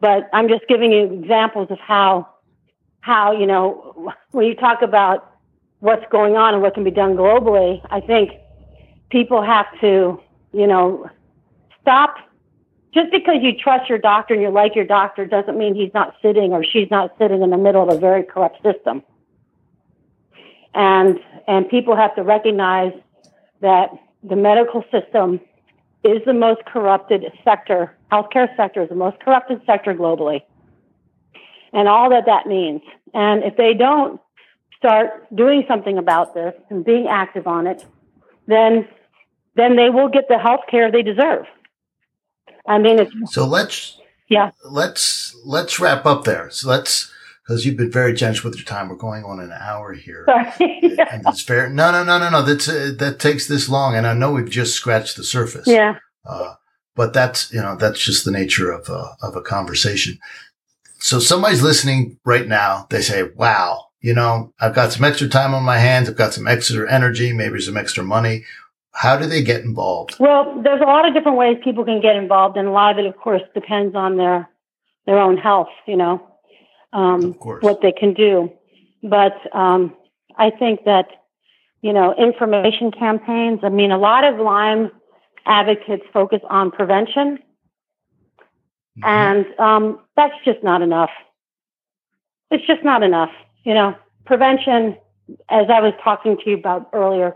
But I'm just giving you examples of how how you know when you talk about what's going on and what can be done globally, I think people have to you know stop just because you trust your doctor and you like your doctor doesn't mean he's not sitting or she's not sitting in the middle of a very corrupt system. And and people have to recognize that the medical system is the most corrupted sector. Healthcare sector is the most corrupted sector globally. And all that that means. And if they don't start doing something about this and being active on it, then then they will get the health care they deserve. I mean, it's so let's yeah let's let's wrap up there. So let's because you've been very generous with your time. We're going on an hour here, sorry. and it's fair. No, no, no, no, no. That's uh, that takes this long, and I know we've just scratched the surface. yeah. Uh, but that's you know that's just the nature of a, of a conversation. So somebody's listening right now. They say, "Wow, you know, I've got some extra time on my hands. I've got some extra energy, maybe some extra money. How do they get involved?" Well, there's a lot of different ways people can get involved, and a lot of it, of course, depends on their their own health. You know, um, what they can do. But um, I think that you know, information campaigns. I mean, a lot of Lyme advocates focus on prevention, Mhm. and um, that's just not enough. It's just not enough. You know, prevention, as I was talking to you about earlier,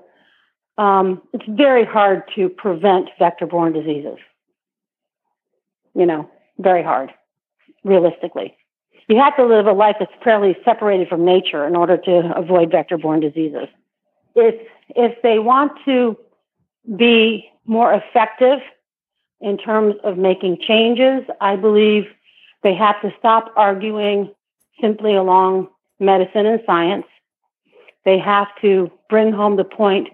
um, it's very hard to prevent vector-borne diseases. You know, very hard, realistically. You have to live a life that's fairly separated from nature in order to avoid vector-borne diseases. If if they want to be more effective in terms of making changes, I believe they have to stop arguing simply along medicine and science. They have to bring home the point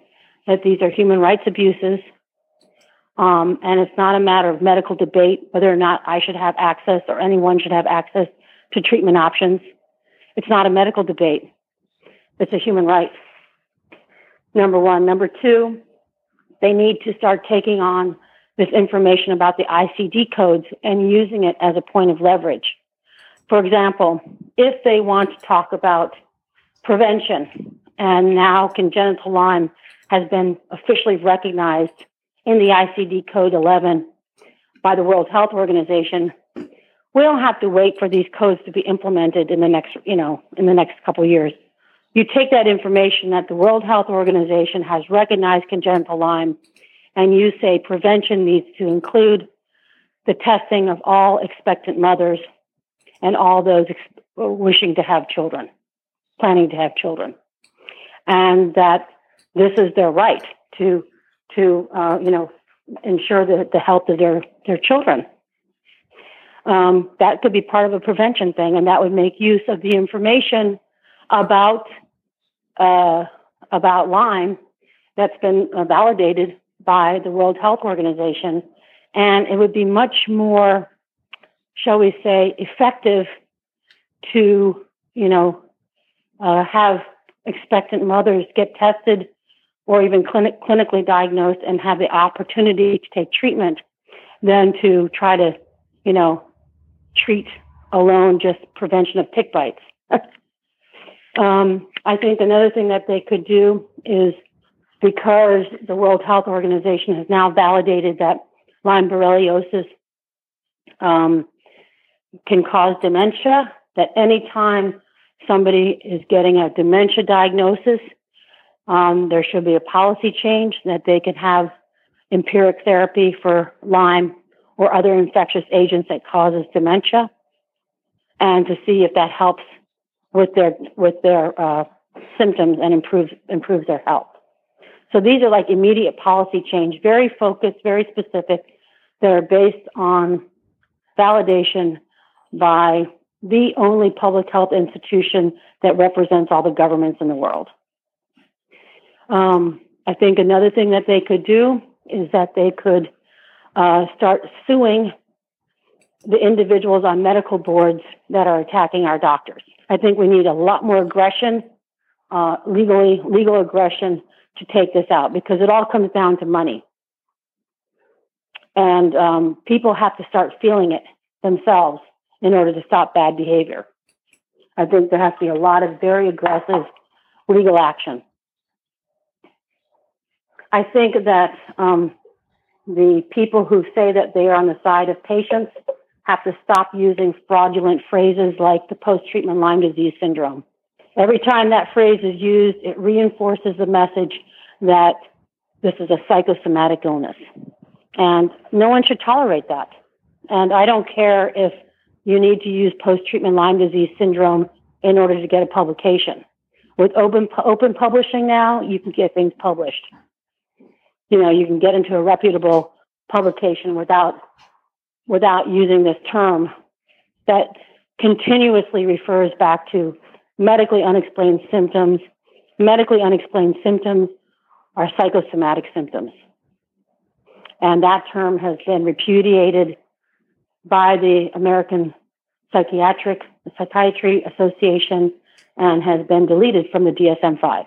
that these are human rights abuses. Um, and it's not a matter of medical debate whether or not I should have access or anyone should have access to treatment options. It's not a medical debate. It's a human right. Number one. Number two, they need to start taking on this information about the ICD codes and using it as a point of leverage. For example, if they want to talk about prevention, and now congenital Lyme has been officially recognized in the ICD code 11 by the World Health Organization, we don't have to wait for these codes to be implemented in the next, you know, in the next couple of years. You take that information that the World Health Organization has recognized congenital Lyme and you say prevention needs to include the testing of all expectant mothers and all those ex- wishing to have children, planning to have children, and that this is their right to to uh, you know ensure the, the health of their their children. Um, that could be part of a prevention thing, and that would make use of the information about uh, about Lyme that's been validated by the World Health Organization, and it would be much more, shall we say, effective to you know uh, have expectant mothers get tested or even clinic, clinically diagnosed and have the opportunity to take treatment than to try to you know treat alone just prevention of tick bites. um, I think another thing that they could do is because the World Health Organization has now validated that Lyme borreliosis um, can cause dementia, that anytime somebody is getting a dementia diagnosis, um, there should be a policy change that they can have empiric therapy for Lyme or other infectious agents that causes dementia, and to see if that helps with their with their uh, symptoms and improves improves their health. So these are like immediate policy change, very focused, very specific, that are based on validation by the only public health institution that represents all the governments in the world. Um, I think another thing that they could do is that they could uh, start suing the individuals on medical boards that are attacking our doctors. I think we need a lot more aggression uh, legally legal aggression to take this out because it all comes down to money, and um, people have to start feeling it themselves in order to stop bad behavior. I think there has to be a lot of very aggressive legal action. I think that um, the people who say that they are on the side of patients have to stop using fraudulent phrases like the post treatment Lyme disease syndrome. Every time that phrase is used, it reinforces the message that this is a psychosomatic illness. And no one should tolerate that. And I don't care if you need to use post treatment Lyme disease syndrome in order to get a publication. With open, open publishing now, you can get things published. You know, you can get into a reputable publication without without using this term that continuously refers back to medically unexplained symptoms. Medically unexplained symptoms are psychosomatic symptoms. And that term has been repudiated by the American Psychiatric Psychiatry Association and has been deleted from the DSM-5.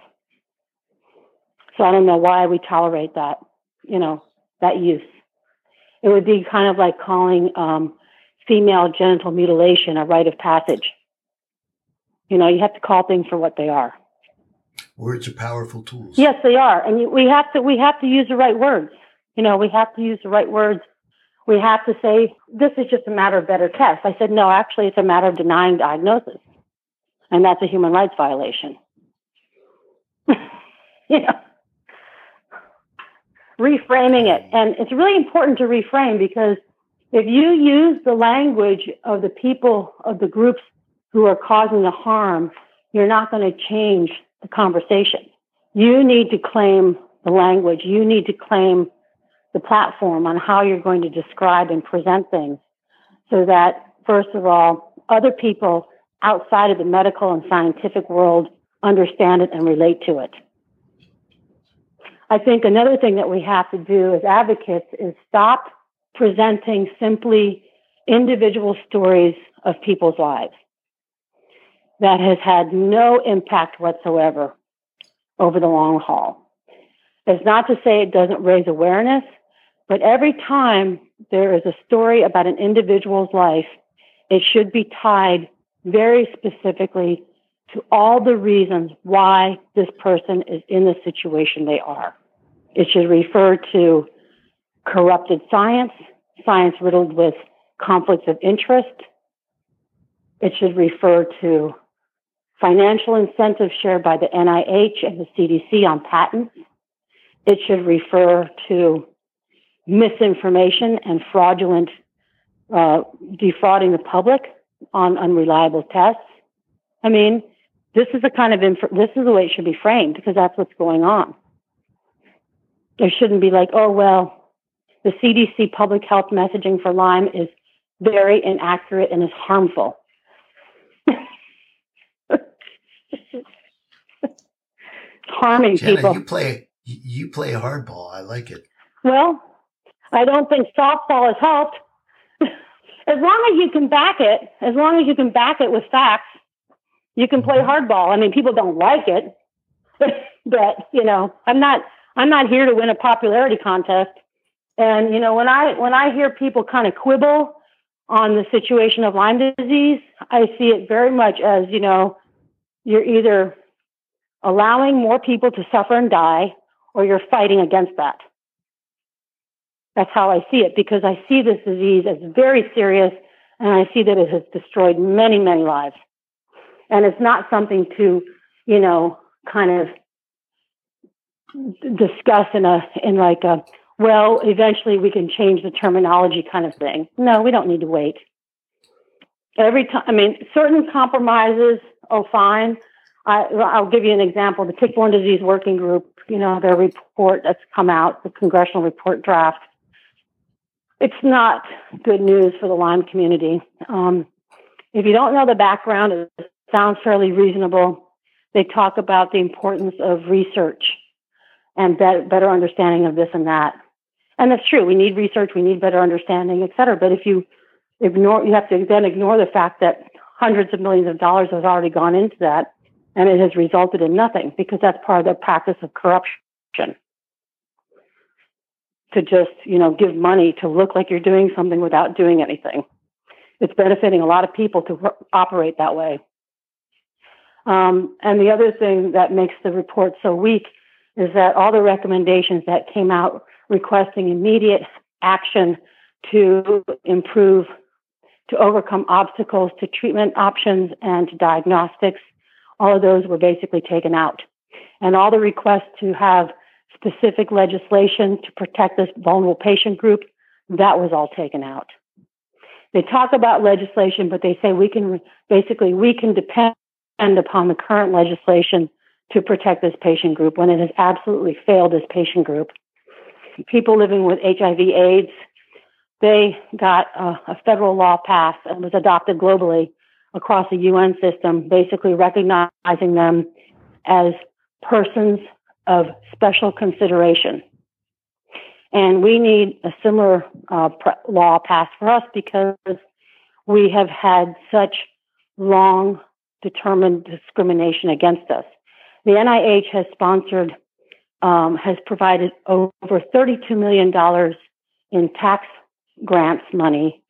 So I don't know why we tolerate that, you know, that use. It would be kind of like calling um, female genital mutilation a rite of passage. You know, you have to call things for what they are. Words are powerful tools. Yes, they are, and we have to we have to use the right words. You know, we have to use the right words. We have to say this is just a matter of better tests. I said no, actually, it's a matter of denying diagnosis, and that's a human rights violation. you know reframing it. And it's really important to reframe because if you use the language of the people of the groups who are causing the harm, you're not going to change the conversation. You need to claim the language. You need to claim the platform on how you're going to describe and present things so that, first of all, other people outside of the medical and scientific world understand it and relate to it. I think another thing that we have to do as advocates is stop presenting simply individual stories of people's lives. That has had no impact whatsoever over the long haul. It's not to say it doesn't raise awareness, but every time there is a story about an individual's life, it should be tied very specifically to all the reasons why this person is in the situation they are. It should refer to corrupted science, science riddled with conflicts of interest. It should refer to financial incentives shared by the NIH and the CDC on patents. It should refer to misinformation and fraudulent uh, defrauding the public on unreliable tests. I mean, this is the kind of inf- this is the way it should be framed because that's what's going on. There shouldn't be like, oh, well, the CDC public health messaging for Lyme is very inaccurate and is harmful. harming Jenna, people. You play you play hardball. I like it. Well, I don't think softball has helped. as long as you can back it, as long as you can back it with facts, you can play Mm-hmm. hardball. I mean, people don't like it, but you know, I'm not I'm not here to win a popularity contest. And you know, when I when I hear people kind of quibble on the situation of Lyme disease, I see it very much as you know, you're either allowing more people to suffer and die, or you're fighting against that. That's how I see it because I see this disease as very serious, and I see that it has destroyed many many lives. And it's not something to, you know, kind of discuss in a in like a well eventually we can change the terminology kind of thing. No we don't need to wait. Every time i mean certain compromises oh fine. I, i'll give you an example. The tick-borne disease working group you know their report that's come out the congressional report draft. It's not good news for the lyme community. Um, if you don't know the background it sounds fairly reasonable they talk about the importance of research and be- better understanding of this and that. And that's true. We need research. We need better understanding, et cetera. But if you ignore, you have to then ignore the fact that hundreds of millions of dollars has already gone into that And it has resulted in nothing because that's part of the practice of corruption. To just, you know, give money to look like you're doing something without doing anything. It's benefiting a lot of people to operate that way. Um, and the other thing that makes the report so weak is that all the recommendations that came out requesting immediate action to improve, to overcome obstacles to treatment options and to diagnostics, all of those were basically taken out. And all the requests to have specific legislation to protect this vulnerable patient group, that was all taken out. They talk about legislation, but they say we can basically we can depend upon the current legislation to protect this patient group when it has absolutely failed this patient group. People living with HIV AIDS, they got a, a federal law passed and was adopted globally across the UN system, basically recognizing them as persons of special consideration. And we need a similar uh, law passed for us because we have had such long determined discrimination against us. The NIH has sponsored, um, has provided over $32 million in tax grants money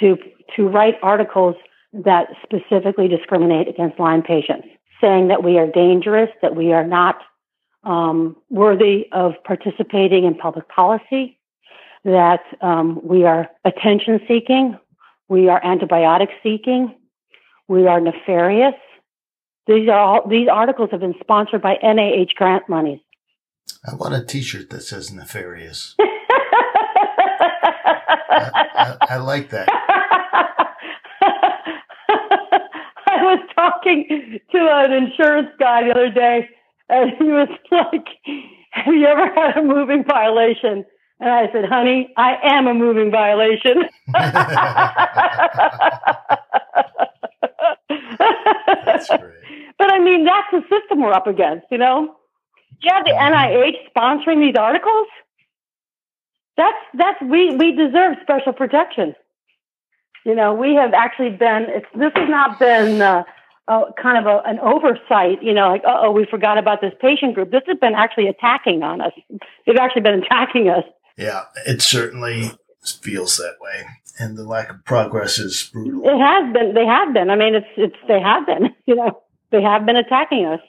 to, to write articles that specifically discriminate against Lyme patients, saying that we are dangerous, that we are not um, worthy of participating in public policy, that um, we are attention seeking, we are antibiotic seeking, we are nefarious, these are all, these articles have been sponsored by NIH grant monies. I want a T-shirt that says nefarious. I, I, I like that. I was talking to an insurance guy the other day, and he was like, "Have you ever had a moving violation?" And I said, "Honey, I am a moving violation." That's great. But I mean, that's the system we're up against, you know? Yeah, have the NIH sponsoring these articles. That's, that's, we, we deserve special protection. You know, we have actually been, it's, this has not been, uh, uh, kind of a, an oversight, you know, like, oh, we forgot about this patient group. This has been actually attacking on us. They've actually been attacking us. Yeah, it certainly feels that way. And the lack of progress is brutal. It has been. They have been. I mean, it's, it's, they have been, you know they have been attacking us.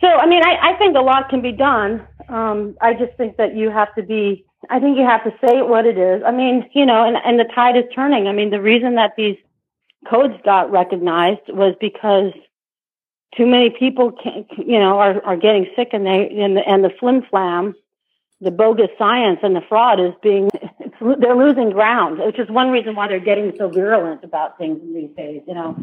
So, I mean, I, I think a lot can be done. Um, I just think that you have to be, I think you have to say what it is. I mean, you know, and, and the tide is turning. I mean, the reason that these codes got recognized was because too many people, can, you know, are, are getting sick and they, and the, and the flim flam, the bogus science and the fraud is being, they're losing ground, which is one reason why they're getting so virulent about things these days, you know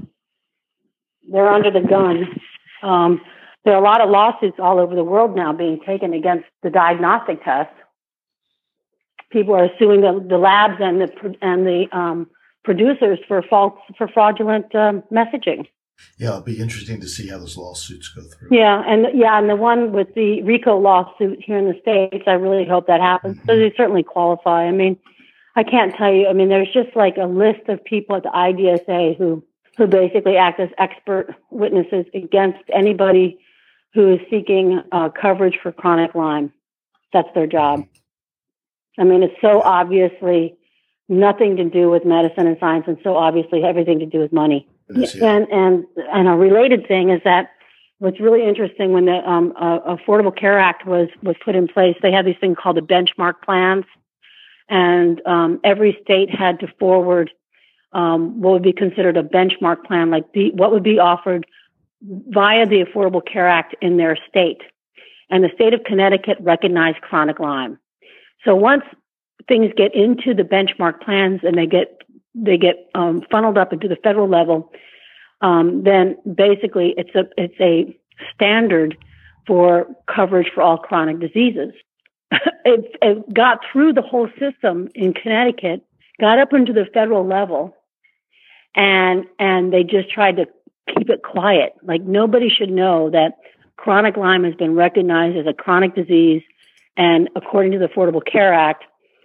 they're under the gun. Um, there are a lot of lawsuits all over the world now being taken against the diagnostic tests. People are suing the, the labs and the and the um, producers for false for fraudulent um, messaging. Yeah, it'll be interesting to see how those lawsuits go through. Yeah, and yeah, and the one with the RICO lawsuit here in the states, I really hope that happens. Mm-hmm. So they certainly qualify. I mean, I can't tell you. I mean, there's just like a list of people at the IDSA who who basically act as expert witnesses against anybody who is seeking uh, coverage for chronic Lyme. That's their job. I mean, it's so obviously nothing to do with medicine and science, and so obviously everything to do with money. And and and a related thing is that what's really interesting when the um, uh, Affordable Care Act was was put in place, they had these things called the benchmark plans, and um, every state had to forward um, what would be considered a benchmark plan, like the, what would be offered via the Affordable Care Act in their state. And the state of Connecticut recognized chronic Lyme. So once things get into the benchmark plans and they get they get um, funneled up into the federal level, um, then basically it's a it's a standard for coverage for all chronic diseases. it, it got through the whole system in Connecticut, got up into the federal level, and and they just tried to keep it quiet. Like nobody should know that chronic Lyme has been recognized as a chronic disease, and according to the Affordable Care Act,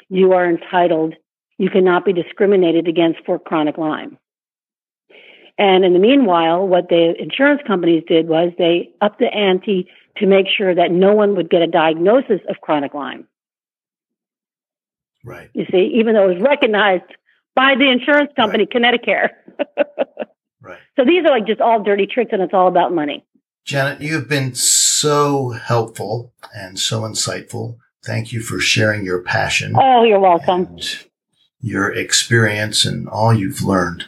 you are entitled. You cannot be discriminated against for chronic Lyme. And in the meanwhile, what the insurance companies did was they upped the ante to make sure that no one would get a diagnosis of chronic Lyme. Right. You see, even though it was recognized by the insurance company, Connecticut. Right. So these are like just all dirty tricks and it's all about money. Janet, you've been so helpful and so insightful. Thank you for sharing your passion Oh, you're welcome. and your experience and all you've learned.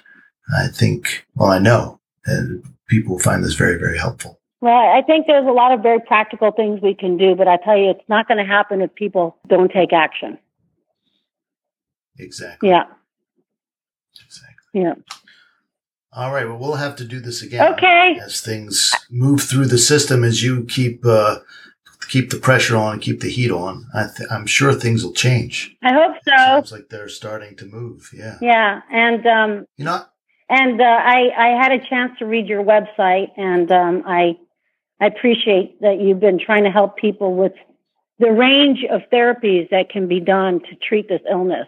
I think, well, I know that people find this very, very helpful. Well, I think there's a lot of very practical things we can do, but I tell you, it's not going to happen if people don't take action. Exactly. Yeah, Exactly. yeah. All right. Well, we'll have to do this again. Okay. As things move through the system, as you keep uh, keep the pressure on, and keep the heat on, I th- I'm sure things will change. I hope so. Sounds like they're starting to move. Yeah. Yeah, and um, You know, and uh, I I had a chance to read your website, and um, I I appreciate that you've been trying to help people with the range of therapies that can be done to treat this illness.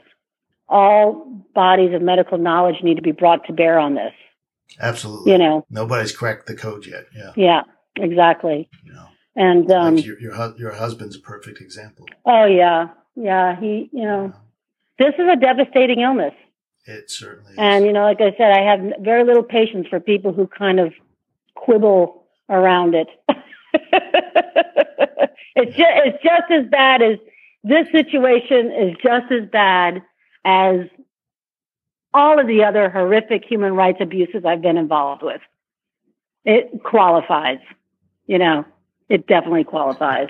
All bodies of medical knowledge need to be brought to bear on this. absolutely. You know, Nobody's cracked the code yet. Yeah. yeah, exactly. You know, And um, like your your, your husband's a perfect example. oh yeah, yeah, he, you know, this is a devastating illness. It certainly is. And, you know, like I said, I have very little patience for people who kind of quibble around it. it's just, it's just as bad as this situation is just as bad as all of the other horrific human rights abuses I've been involved with. It qualifies, you know, it definitely qualifies.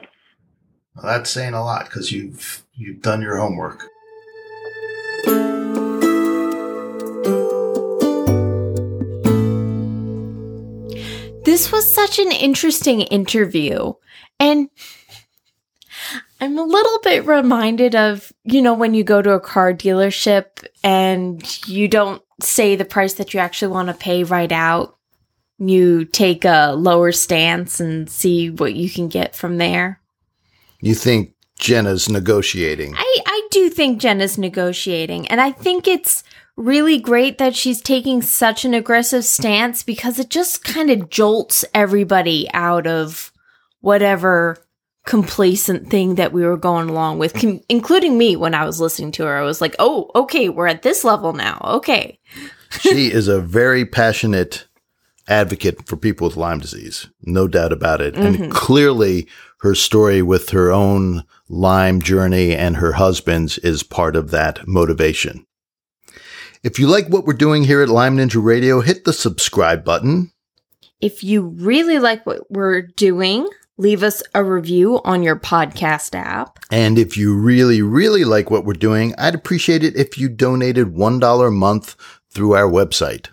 well, that's saying a lot because you've you've done your homework. This was such an interesting interview. And I'm a little bit reminded of, you know, when you go to a car dealership and you don't say the price that you actually want to pay right out. You take a lower stance and see what you can get from there. You think Jenna's negotiating? I, I do think Jenna's negotiating, and I think it's really great that she's taking such an aggressive stance because it just kind of jolts everybody out of whatever complacent thing that we were going along with, com- including me when I was listening to her. I was like, oh, okay, we're at this level now. Okay. she is a very passionate advocate for people with Lyme disease, no doubt about it. And mm-hmm. clearly, her story with her own Lyme journey and her husband's is part of that motivation. If you like what we're doing here at Lyme Ninja Radio, hit the subscribe button. If you really like what we're doing, leave us a review on your podcast app. And if you really, really like what we're doing, I'd appreciate it if you donated $1 a month through our website.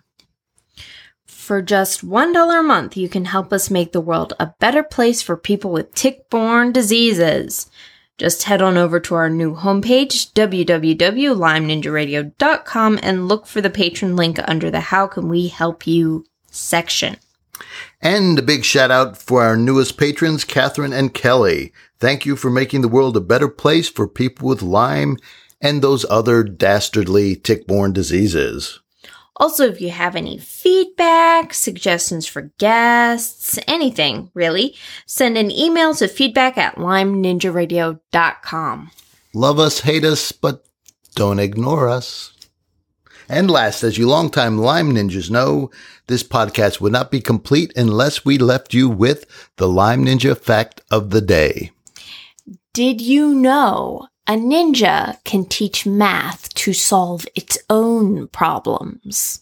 For just $1 a month, you can help us make the world a better place for people with tick borne diseases. Just head on over to our new homepage, www.lymeninjaradio.com, and look for the patron link under the How Can We Help You section. And a big shout out for our newest patrons, Catherine and Kelly. Thank you for making the world a better place for people with Lyme and those other dastardly tick-borne diseases. Also, if you have any feedback, suggestions for guests, anything really, send an email to feedback at lymeninjaradio.com. Love us, hate us, but don't ignore us. And last, as you longtime Lyme ninjas know, this podcast would not be complete unless we left you with the Lyme Ninja fact of the day. Did you know a ninja can teach math to solve its own problems?